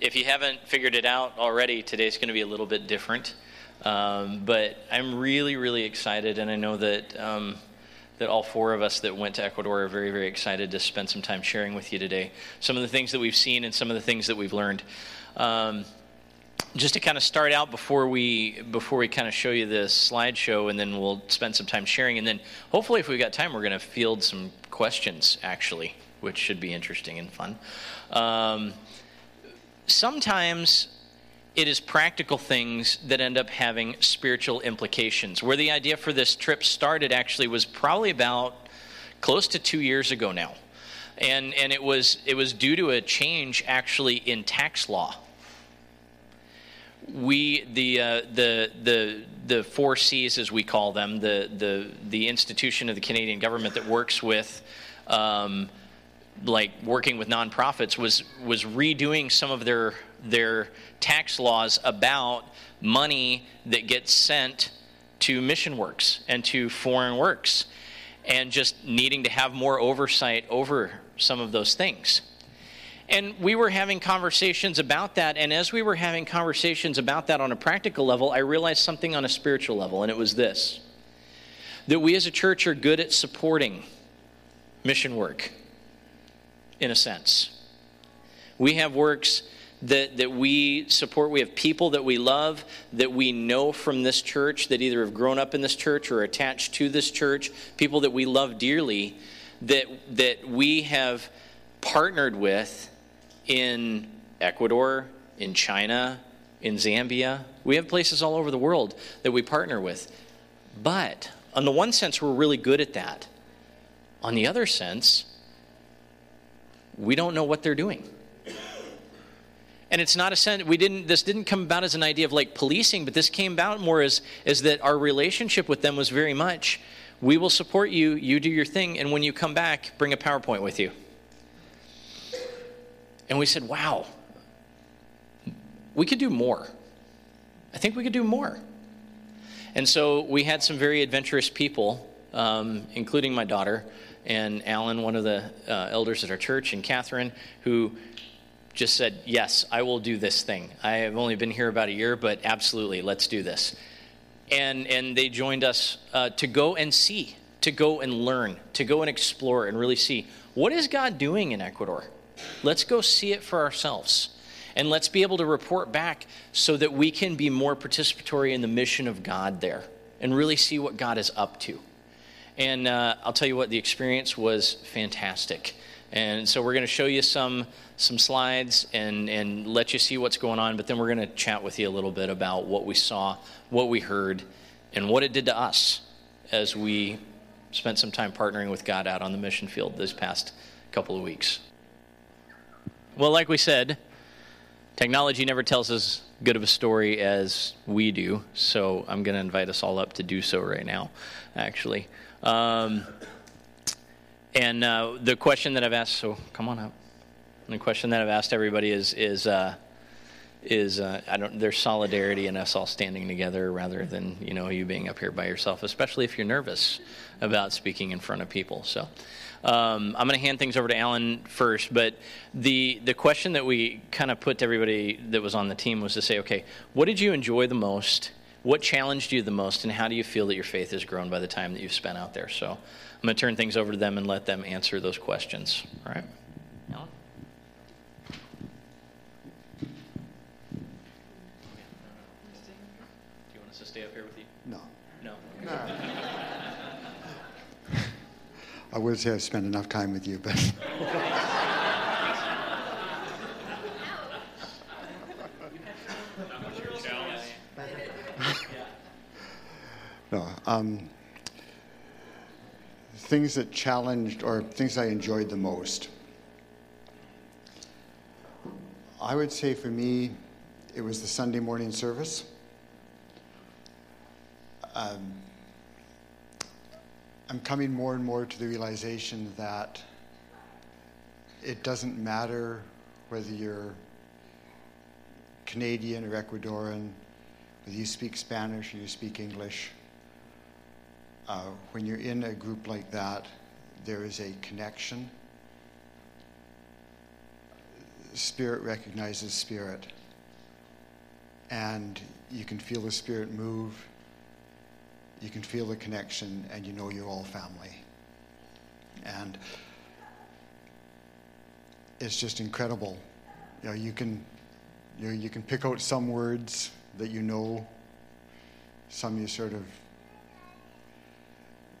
if you haven't figured it out already, today's going to be a little bit different. Um, but I'm really, really excited, and I know that um, that all four of us that went to Ecuador are very, very excited to spend some time sharing with you today some of the things that we've seen and some of the things that we've learned. Um, just to kind of start out before we before we kind of show you the slideshow, and then we'll spend some time sharing, and then hopefully, if we've got time, we're going to field some questions actually, which should be interesting and fun. Sometimes it is practical things that end up having spiritual implications. Where the idea for this trip started actually was probably about close to two years ago now. And, and it, was, it was due to a change actually in tax law. We, the, uh, the, the, the four C's, as we call them, the, the, the institution of the Canadian government that works with um, like working with nonprofits was was redoing some of their their tax laws about money that gets sent to mission works and to foreign works and just needing to have more oversight over some of those things. And we were having conversations about that. And as we were having conversations about that on a practical level, I realized something on a spiritual level, and it was this that we as a church are good at supporting mission work, in a sense. We have works that, that we support. We have people that we love, that we know from this church, that either have grown up in this church or are attached to this church, people that we love dearly, that, that we have partnered with in Ecuador, in China, in Zambia. We have places all over the world that we partner with. But on the one sense, we're really good at that. On the other sense, we don't know what they're doing. And it's not a sense we didn't this didn't come about as an idea of like policing but this came about more as as that our relationship with them was very much we will support you you do your thing and when you come back bring a powerpoint with you. And we said wow. We could do more. I think we could do more. And so we had some very adventurous people um, including my daughter and alan one of the uh, elders at our church and catherine who just said, Yes, I will do this thing. I have only been here about a year, but absolutely, let's do this. And, and they joined us uh, to go and see, to go and learn, to go and explore and really see what is God doing in Ecuador? Let's go see it for ourselves. And let's be able to report back so that we can be more participatory in the mission of God there and really see what God is up to. And uh, I'll tell you what, the experience was fantastic. And so we're going to show you some some slides and, and let you see what's going on, but then we're going to chat with you a little bit about what we saw, what we heard, and what it did to us as we spent some time partnering with God out on the mission field this past couple of weeks. Well, like we said, technology never tells as good of a story as we do, so I'm going to invite us all up to do so right now, actually. Um, and uh, the question that I've asked, so come on up. And the question that I've asked everybody is is uh, is uh, I don't there's solidarity in us all standing together rather than you know you being up here by yourself, especially if you're nervous about speaking in front of people. So. Um, I'm going to hand things over to Alan first, but the the question that we kind of put to everybody that was on the team was to say, okay, what did you enjoy the most? What challenged you the most, and how do you feel that your faith has grown by the time that you've spent out there? So, I'm going to turn things over to them and let them answer those questions. All right. Alan? Do you want us to stay up here with you? No. No. No. I would say I've spent enough time with you, but. no. Um, things that challenged or things I enjoyed the most. I would say for me, it was the Sunday morning service. Um, I'm coming more and more to the realization that it doesn't matter whether you're Canadian or Ecuadorian, whether you speak Spanish or you speak English. Uh, when you're in a group like that, there is a connection. spirit recognizes spirit. And you can feel the spirit move, you can feel the connection, and you know you're all family. And it's just incredible. You know, you can, you know, you can pick out some words that you know, some you sort of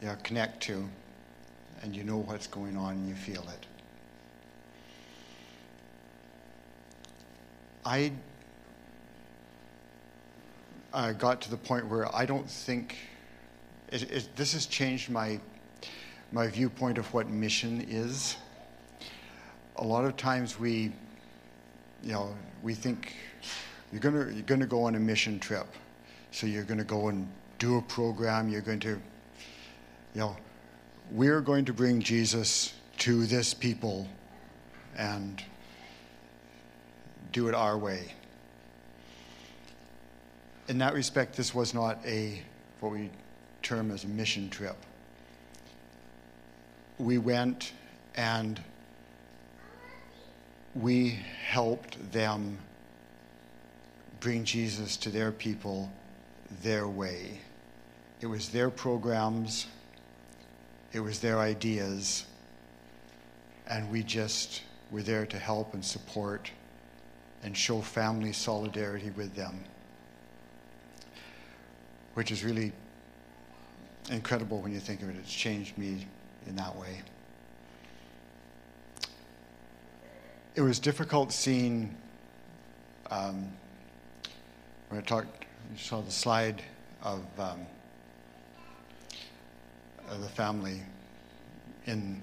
know, connect to, and you know what's going on and you feel it. I got to the point where I don't think it, it, this has changed my my viewpoint of what mission is. A lot of times we, you know, we think you're gonna you're gonna go on a mission trip, so you're gonna go and do a program. You're going to, you know, we're going to bring Jesus to this people, and do it our way. In that respect, this was not a what we term as a mission trip. We went and we helped them bring Jesus to their people their way. It was their programs, it was their ideas, and we just were there to help and support and show family solidarity with them, which is really incredible when you think of it. It's changed me in that way. It was difficult seeing um, when I talked, you saw the slide of, um, of the family in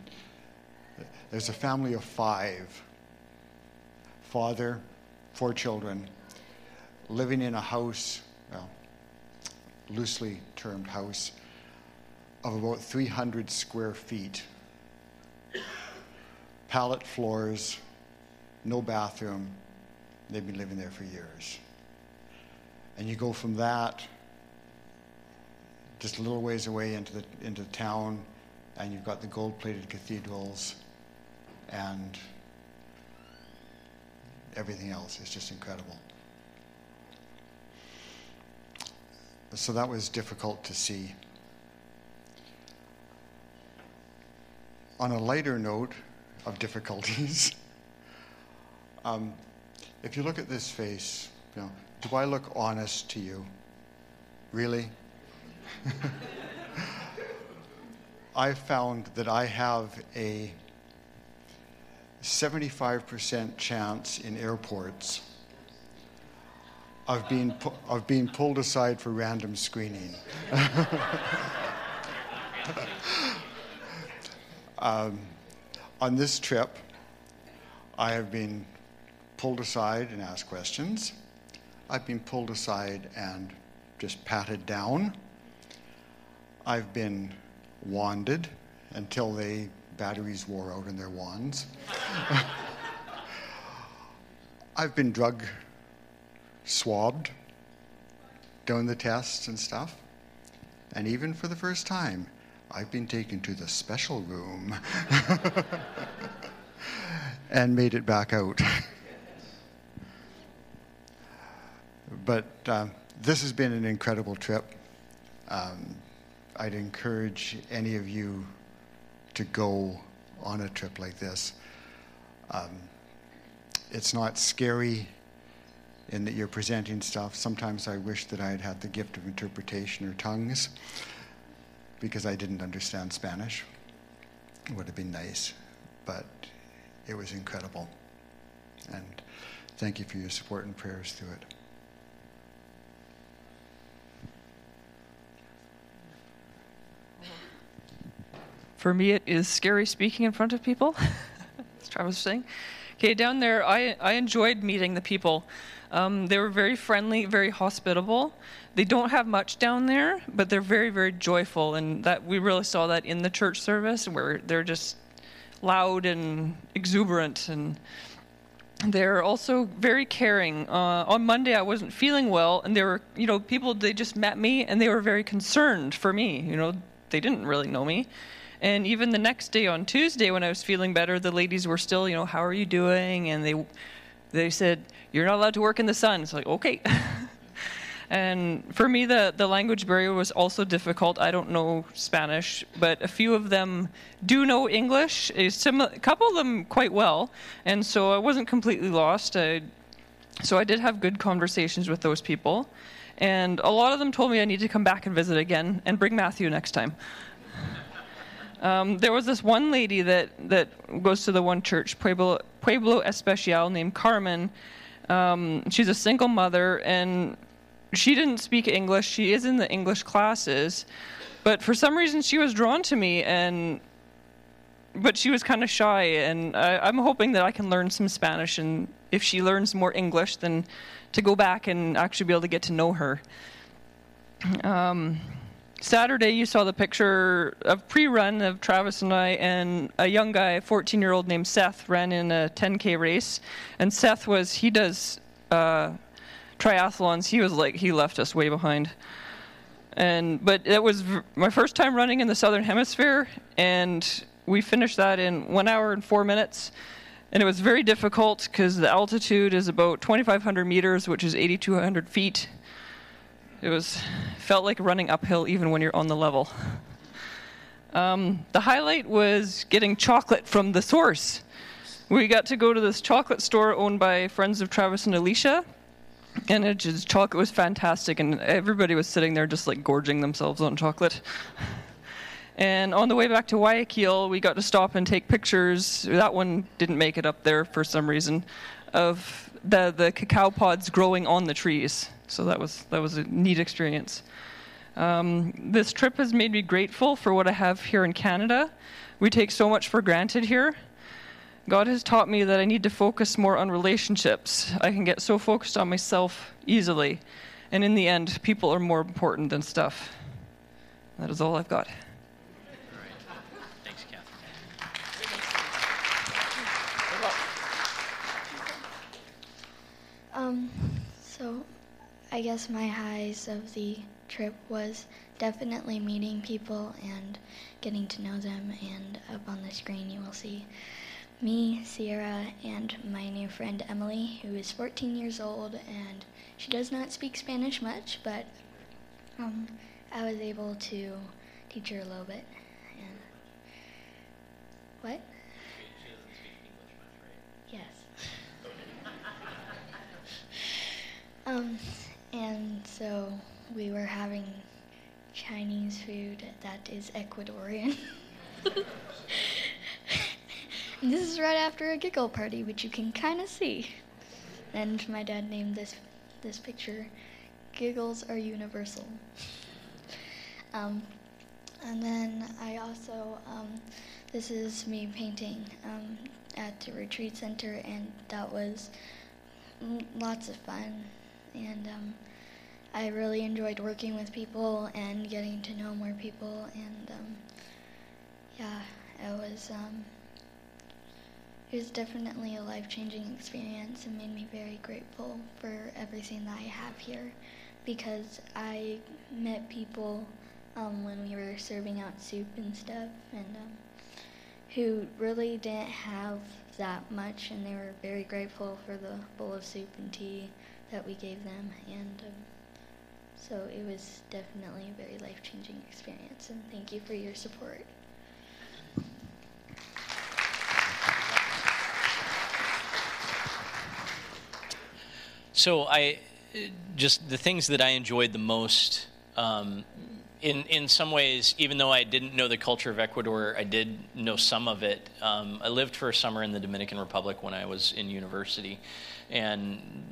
there's a family of five father four children, living in a house, well, loosely termed house, of about 300 square feet. Pallet floors, no bathroom. They've been living there for years. And you go from that just a little ways away into the into the town, and you've got the gold-plated cathedrals, and everything else is just incredible. So that was difficult to see. On a lighter note of difficulties, um, if you look at this face, you know, do I look honest to you? Really? I found that I have a 75% chance in airports of being, pu- of being pulled aside for random screening. um, on this trip, I have been pulled aside and asked questions. I've been pulled aside and just patted down. I've been wanded until they batteries wore out in their wands. I've been drug swabbed, done the tests and stuff, and even for the first time, I've been taken to the special room and made it back out. but uh, this has been an incredible trip. Um, I'd encourage any of you to go on a trip like this. Um, it's not scary in that you're presenting stuff. Sometimes I wish that I had had the gift of interpretation or tongues because I didn't understand Spanish. It would have been nice, but it was incredible. And thank you for your support and prayers through it. For me, it is scary speaking in front of people, as Travis was saying. Okay, down there, I, I enjoyed meeting the people. Um, they were very friendly, very hospitable. They don't have much down there, but they're very, very joyful, and that we really saw that in the church service, where they're just loud and exuberant, and they're also very caring. Uh, on Monday, I wasn't feeling well, and there were, you know, people. They just met me, and they were very concerned for me. You know, they didn't really know me, and even the next day on Tuesday, when I was feeling better, the ladies were still, you know, how are you doing? And they They said, You're not allowed to work in the sun. It's like, okay. and for me, the, the language barrier was also difficult. I don't know Spanish, but a few of them do know English, a, a couple of them quite well. And so I wasn't completely lost. I, so I did have good conversations with those people. And a lot of them told me I need to come back and visit again and bring Matthew next time. Um, there was this one lady that, that goes to the one church, Pueblo, Pueblo Especial, named Carmen. Um, she's a single mother, and she didn't speak English. She is in the English classes, but for some reason she was drawn to me, and but she was kind of shy. And I, I'm hoping that I can learn some Spanish, and if she learns more English, then to go back and actually be able to get to know her. Um, Saturday, you saw the picture of pre-run of Travis and I, and a young guy, a 14-year-old named Seth, ran in a 10k race. And Seth was he does uh, triathlons. He was like he left us way behind. And but it was my first time running in the southern hemisphere, and we finished that in one hour and four minutes. And it was very difficult because the altitude is about 2,500 meters, which is 8,200 feet it was felt like running uphill even when you're on the level. Um, the highlight was getting chocolate from the source. We got to go to this chocolate store owned by friends of Travis and Alicia, and it just chocolate was fantastic, and everybody was sitting there just like gorging themselves on chocolate. And on the way back to Guayaquil, we got to stop and take pictures. That one didn't make it up there for some reason, of the the cacao pods growing on the trees. So that was that was a neat experience. Um, this trip has made me grateful for what I have here in Canada. We take so much for granted here. God has taught me that I need to focus more on relationships. I can get so focused on myself easily. And in the end, people are more important than stuff. That is all I've got. Thanks, Catherine. Um, so I guess my highs of the trip was definitely meeting people and getting to know them. And up on the screen, you will see me, Sierra, and my new friend Emily, who is 14 years old, and she does not speak Spanish much, but um, I was able to teach her a little bit. And what? Yes. um, and so we were having Chinese food that is Ecuadorian. this is right after a giggle party, which you can kind of see. And my dad named this this picture "Giggles Are Universal." um, and then I also um, this is me painting um, at the retreat center, and that was lots of fun and um, I really enjoyed working with people and getting to know more people. And um, yeah, it was um, it was definitely a life changing experience and made me very grateful for everything that I have here because I met people um, when we were serving out soup and stuff and um, who really didn't have that much and they were very grateful for the bowl of soup and tea that we gave them, and um, so it was definitely a very life changing experience. And thank you for your support. So I just the things that I enjoyed the most. Um, in, in some ways, even though I didn't know the culture of Ecuador, I did know some of it. Um, I lived for a summer in the Dominican Republic when I was in university, and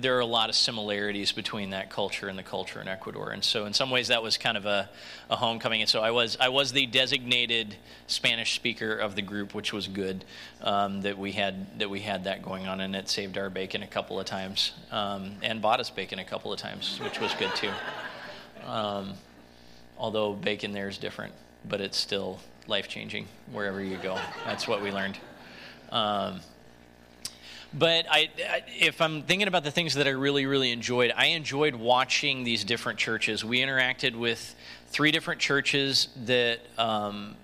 there are a lot of similarities between that culture and the culture in Ecuador, and so in some ways that was kind of a, a homecoming. And so I was I was the designated Spanish speaker of the group, which was good um, that we had that we had that going on, and it saved our bacon a couple of times um, and bought us bacon a couple of times, which was good too. Um, although bacon there is different, but it's still life changing wherever you go. That's what we learned. But I, if I'm thinking about the things that I really, really enjoyed, I enjoyed watching these different churches. We interacted with three different churches that um,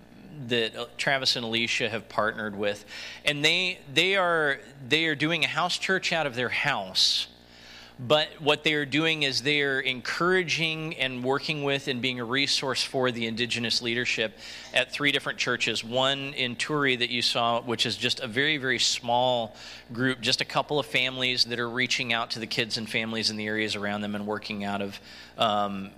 that Travis and Alicia have partnered with, and they they are they are doing a house church out of their house but what they are doing is they are encouraging and working with and being a resource for the indigenous leadership at three different churches. One in Turi that you saw, which is just a very, very small group, just a couple of families that are reaching out to the kids and families in the areas around them and working out of um,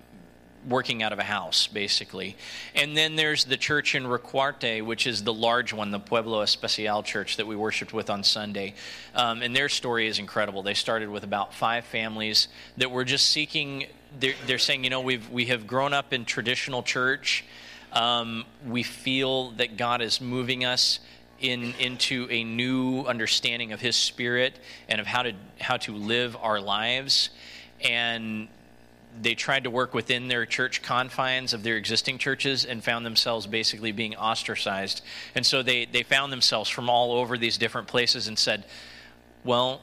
working out of a house, basically. And then there's the church in Ricaurte, which is the large one, the Pueblo Especial church that we worshiped with on Sunday. Um, and their story is incredible. They started with about five families that were just seeking, they're, they're saying, you know, we've, we have grown up in traditional church. Um, we feel that God is moving us in, into a new understanding of His Spirit and of how to, how to live our lives. And they tried to work within their church confines of their existing churches and found themselves basically being ostracized. And so they, they found themselves from all over these different places and said, well,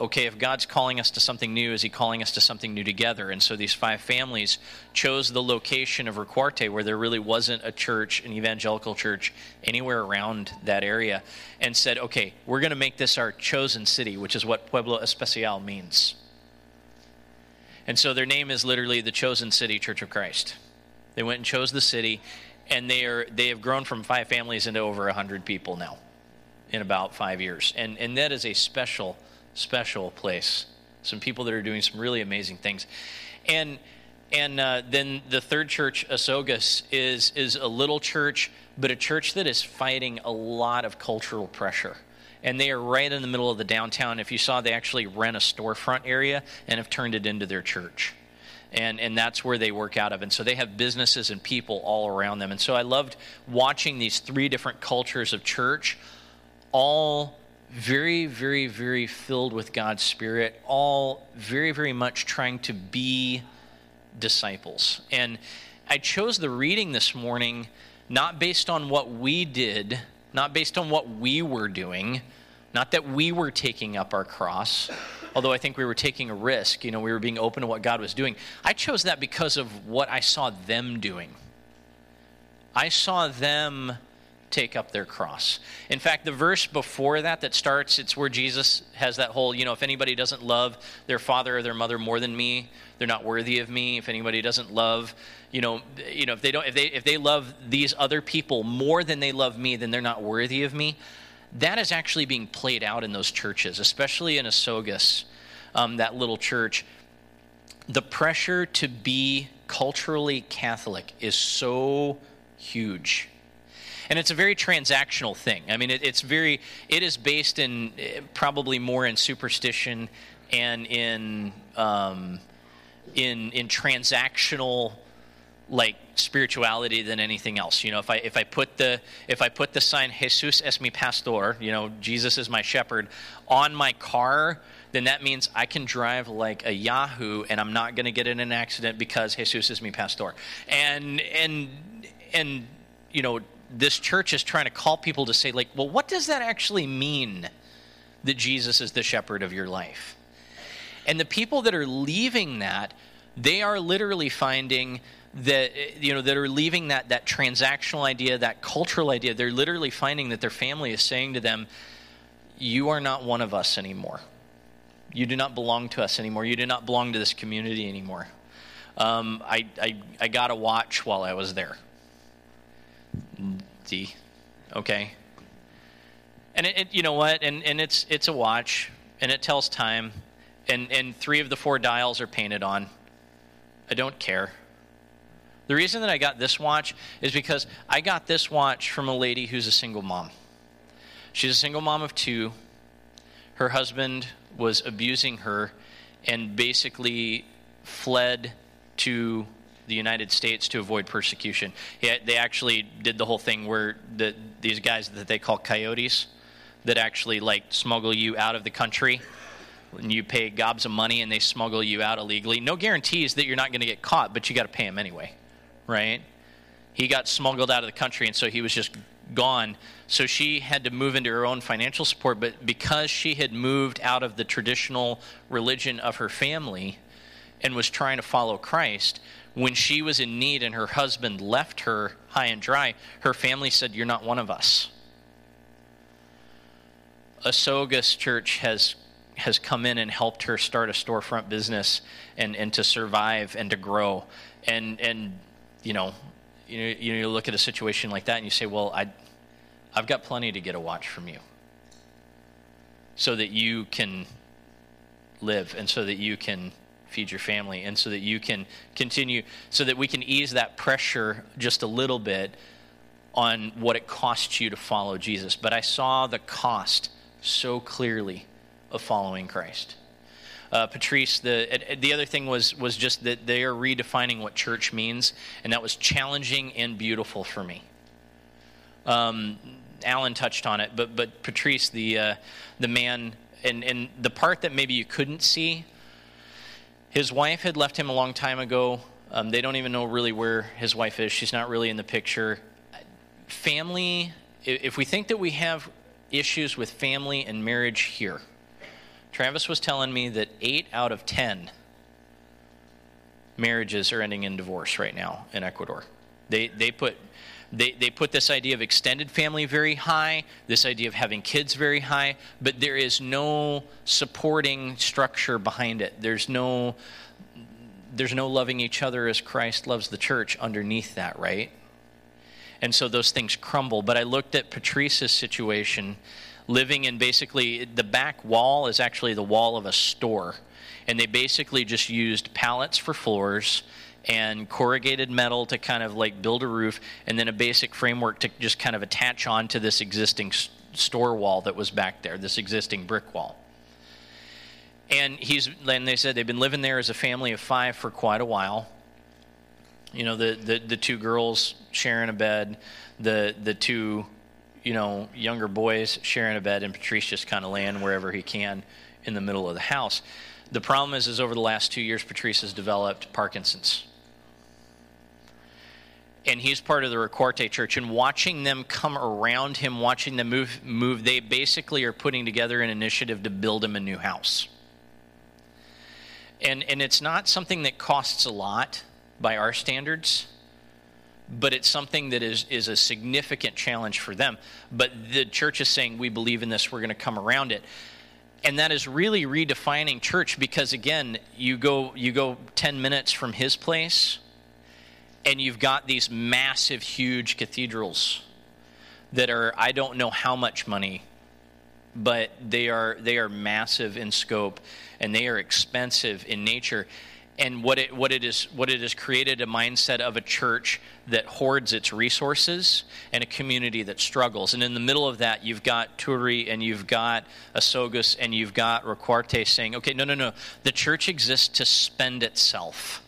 okay, if God's calling us to something new, is He calling us to something new together? And so these five families chose the location of Ricaurte, where there really wasn't a church, an evangelical church, anywhere around that area, and said, okay, we're going to make this our chosen city, which is what Pueblo Especial means. And so their name is literally the Chosen City Church of Christ. They went and chose the city, and they are they have grown from five families into over hundred people now, in about five years. And and that is a special special place. Some people that are doing some really amazing things, and and uh, then the third church, Azogues, is is a little church, but a church that is fighting a lot of cultural pressure and they are right in the middle of the downtown. If you saw, they actually rent a storefront area and have turned it into their church. And, and that's where they work out of. And so they have businesses and people all around them. And so I loved watching these three different cultures of church, all very, very, very filled with God's Spirit, all very, very much trying to be disciples. And I chose the reading this morning not based on what we did not based on what we were doing, not that we were taking up our cross, although I think we were taking a risk. You know, we were being open to what God was doing. I chose that because of what I saw them doing. I saw them take up their cross. In fact, the verse before that that starts, it's where Jesus has that whole, you know, if anybody doesn't love their father or their mother more than me, they're not worthy of me. If anybody doesn't love, you know, you know, if they don't if they if they love these other people more than they love me, then they're not worthy of me. That is actually being played out in those churches, especially in Azogues, um, that little church. The pressure to be culturally Catholic is so huge and it's a very transactional thing. I mean, it, it's very it is based in eh, probably more in superstition and in um, in in transactional like spirituality than anything else. You know, if I if I put the if I put the sign Jesus es mi pastor, you know, Jesus is my shepherd on my car, then that means I can drive like a Yahoo and I'm not going to get in an accident because Jesus is mi pastor. And and and you know, this church is trying to call people to say, like, well, what does that actually mean that Jesus is the shepherd of your life? And the people that are leaving that, they are literally finding that you know that are leaving that that transactional idea, that cultural idea. They're literally finding that their family is saying to them, "You are not one of us anymore. You do not belong to us anymore. You do not belong to this community anymore." Um, I, I I got a watch while I was there. D, okay. And it, it, you know what? And and it's it's a watch, and it tells time, and and three of the four dials are painted on. I don't care. The reason that I got this watch is because I got this watch from a lady who's a single mom. She's a single mom of two. Her husband was abusing her and basically fled to the United States to avoid persecution. they actually did the whole thing where the, these guys that they call coyotes that actually like smuggle you out of the country and you pay gobs of money and they smuggle you out illegally. No guarantees that you're not going to get caught, but you got to pay them anyway, right? He got smuggled out of the country and so he was just gone. So she had to move into her own financial support, but because she had moved out of the traditional religion of her family, and was trying to follow Christ, when she was in need and her husband left her high and dry, her family said, You're not one of us. Azogues Church has has come in and helped her start a storefront business and, and to survive and to grow. And and you know, you you look at a situation like that and you say, Well, I I've got plenty to get a watch from you. So that you can live and so that you can feed your family and so that you can continue, so that we can ease that pressure just a little bit on what it costs you to follow Jesus. But I saw the cost so clearly of following Christ. Uh, Patrice, the the other thing was was just that they are redefining what church means, and that was challenging and beautiful for me. Um, Alan touched on it, but but Patrice, the uh, the man, and and the part that maybe you couldn't see his wife had left him a long time ago. Um, they don't even know really where his wife is. She's not really in the picture. Family, if we think that we have issues with family and marriage here, Travis was telling me that eight out of ten marriages are ending in divorce right now in Ecuador. They, they put they, they put this idea of extended family very high, this idea of having kids very high, but there is no supporting structure behind it. There's no there's no loving each other as Christ loves the church underneath that, right? And so those things crumble. But I looked at Patrice's situation, living in basically the back wall is actually the wall of a store. And they basically just used pallets for floors and corrugated metal to kind of like build a roof, and then a basic framework to just kind of attach onto this existing store wall that was back there, this existing brick wall. And he's and they said they've been living there as a family of five for quite a while. You know, the the, the two girls sharing a bed, the the two, you know, younger boys sharing a bed, and Patrice just kind of laying wherever he can in the middle of the house. The problem is, is over the last two years, Patrice has developed Parkinson's and he's part of the Ricaurte Church. And watching them come around him, watching them move, move, they basically are putting together an initiative to build him a new house. And and it's not something that costs a lot by our standards, but it's something that is is a significant challenge for them. But the church is saying we believe in this, we're going to come around it. And that is really redefining church because again, you go you go 10 minutes from his place and you've got these massive, huge cathedrals that are I don't know how much money, but they are they are massive in scope and they are expensive in nature. And what it what it is what it has created a mindset of a church that hoards its resources and a community that struggles. And in the middle of that, you've got Turi and you've got Azogues and you've got Ricaurte saying, okay, no, no, no. The church exists to spend itself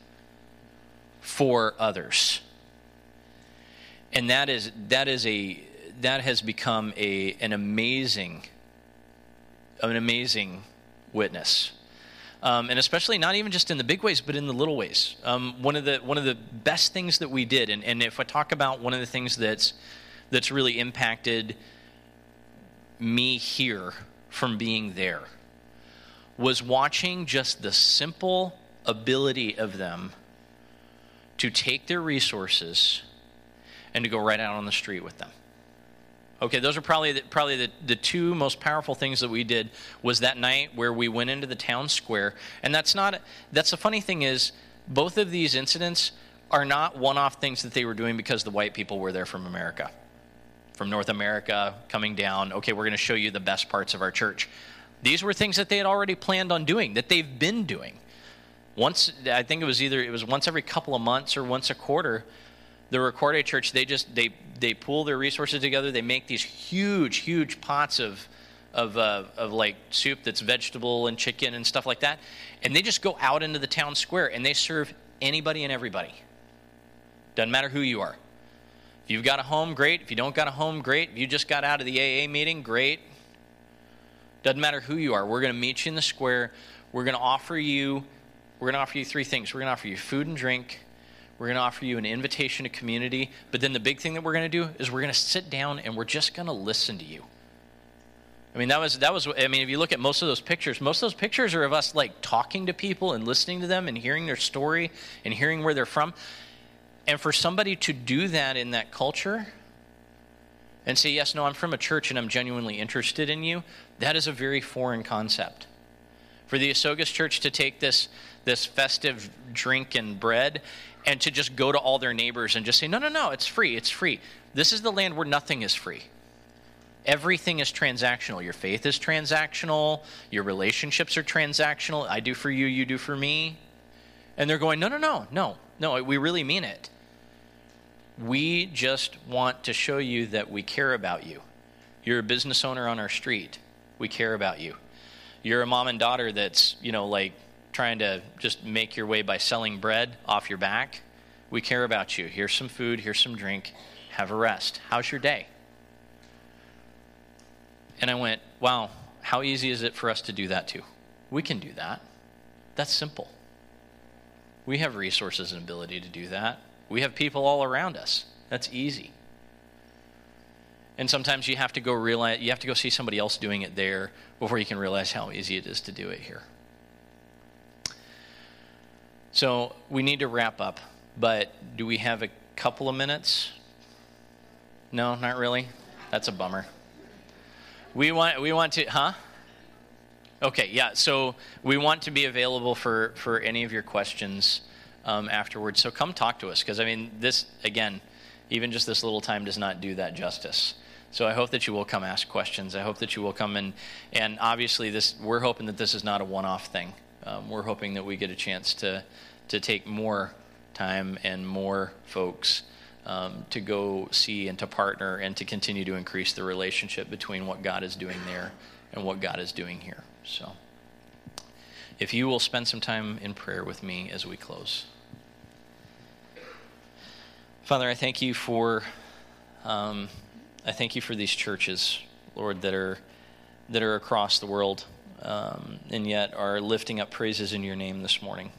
for others. And that is that is a that has become a an amazing an amazing witness. Um, and especially not even just in the big ways, but in the little ways. Um, one of the one of the best things that we did, and, and if I talk about one of the things that's that's really impacted me here from being there, was watching just the simple ability of them to take their resources and to go right out on the street with them. Okay, those are probably the, probably the, the two most powerful things that we did was that night where we went into the town square. And that's not that's the funny thing is both of these incidents are not one-off things that they were doing because the white people were there from America. From North America coming down, okay, we're going to show you the best parts of our church. These were things that they had already planned on doing, that they've been doing once i think it was either it was once every couple of months or once a quarter the Ricaurte church they just they they pool their resources together. They make these huge huge pots of of, uh, of like soup that's vegetable and chicken and stuff like that. And they just go out into the town square and they serve anybody and everybody. Doesn't matter who you are. If you've got a home great. If you don't got a home great. If you just got out of the aa meeting great. Doesn't matter who you are. We're going to meet you in the square. We're going to offer you we're going to offer you three things. We're going to offer you food and drink. We're going to offer you an invitation to community. But then the big thing that we're going to do is we're going to sit down and we're just going to listen to you. I mean, that was, that was, I mean, if you look at most of those pictures, most of those pictures are of us like talking to people and listening to them and hearing their story and hearing where they're from. And for somebody to do that in that culture and say, yes, no, I'm from a church and I'm genuinely interested in you, that is a very foreign concept. For the Azogues church to take this, this festive drink and bread and to just go to all their neighbors and just say, no, no, no, it's free, it's free. This is the land where nothing is free. Everything is transactional. Your faith is transactional. Your relationships are transactional. I do for you, you do for me. And they're going, no, no, no, no, no, we really mean it. We just want to show you that we care about you. You're a business owner on our street. We care about you. You're a mom and daughter that's, you know, like trying to just make your way by selling bread off your back. We care about you. Here's some food, here's some drink. Have a rest. How's your day? And I went, wow, how easy is it for us to do that too? We can do that. That's simple. We have resources and ability to do that. We have people all around us. That's easy. And sometimes you have to go realize you have to go see somebody else doing it there before you can realize how easy it is to do it here. So we need to wrap up, but do we have a couple of minutes? No, not really. That's a bummer. We want we want to huh? Okay, yeah. So we want to be available for for any of your questions um, afterwards. So come talk to us because I mean this again, even just this little time does not do that justice. So I hope that you will come ask questions. I hope that you will come and and obviously this we're hoping that this is not a one-off thing. Um, we're hoping that we get a chance to to take more time and more folks um, to go see and to partner and to continue to increase the relationship between what God is doing there and what God is doing here. So, if you will spend some time in prayer with me as we close. Father, I thank you for um, I thank you for these churches, Lord, that are that are across the world, um, and yet are lifting up praises in your name this morning.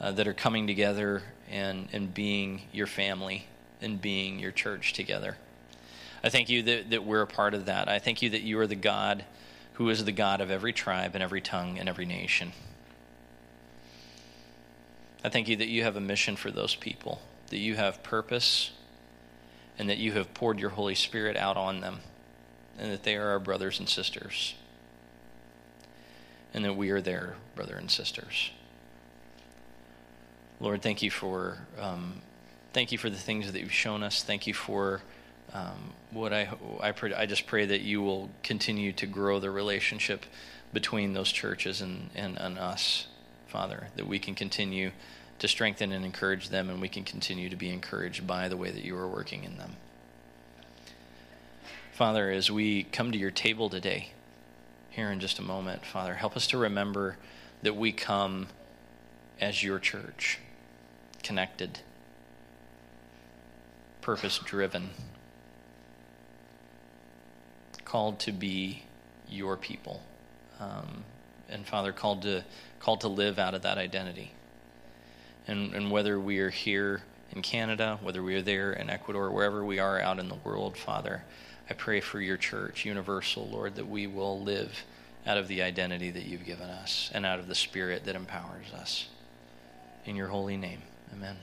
Uh, that are coming together and and being your family and being your church together. I thank you that, that we're a part of that. I thank you that you are the God who is the God of every tribe and every tongue and every nation. I thank you that you have a mission for those people, that you have purpose and that you have poured your Holy Spirit out on them, and that they are our brothers and sisters, and that we are there, brother and sisters. Lord, thank you for um, thank you for the things that you've shown us. Thank you for um, what I I, pray, I just pray that you will continue to grow the relationship between those churches and, and, and us, Father, that we can continue to strengthen and encourage them, and we can continue to be encouraged by the way that you are working in them. Father, as we come to your table today, here in just a moment, Father, help us to remember that we come as your church, connected, purpose driven, called to be your people. Um, and Father, called to, called to live out of that identity. And, and whether we are here in Canada, whether we are there in Ecuador, wherever we are out in the world, Father, I pray for your church, universal, Lord, that we will live out of the identity that you've given us and out of the spirit that empowers us. In your holy name, amen.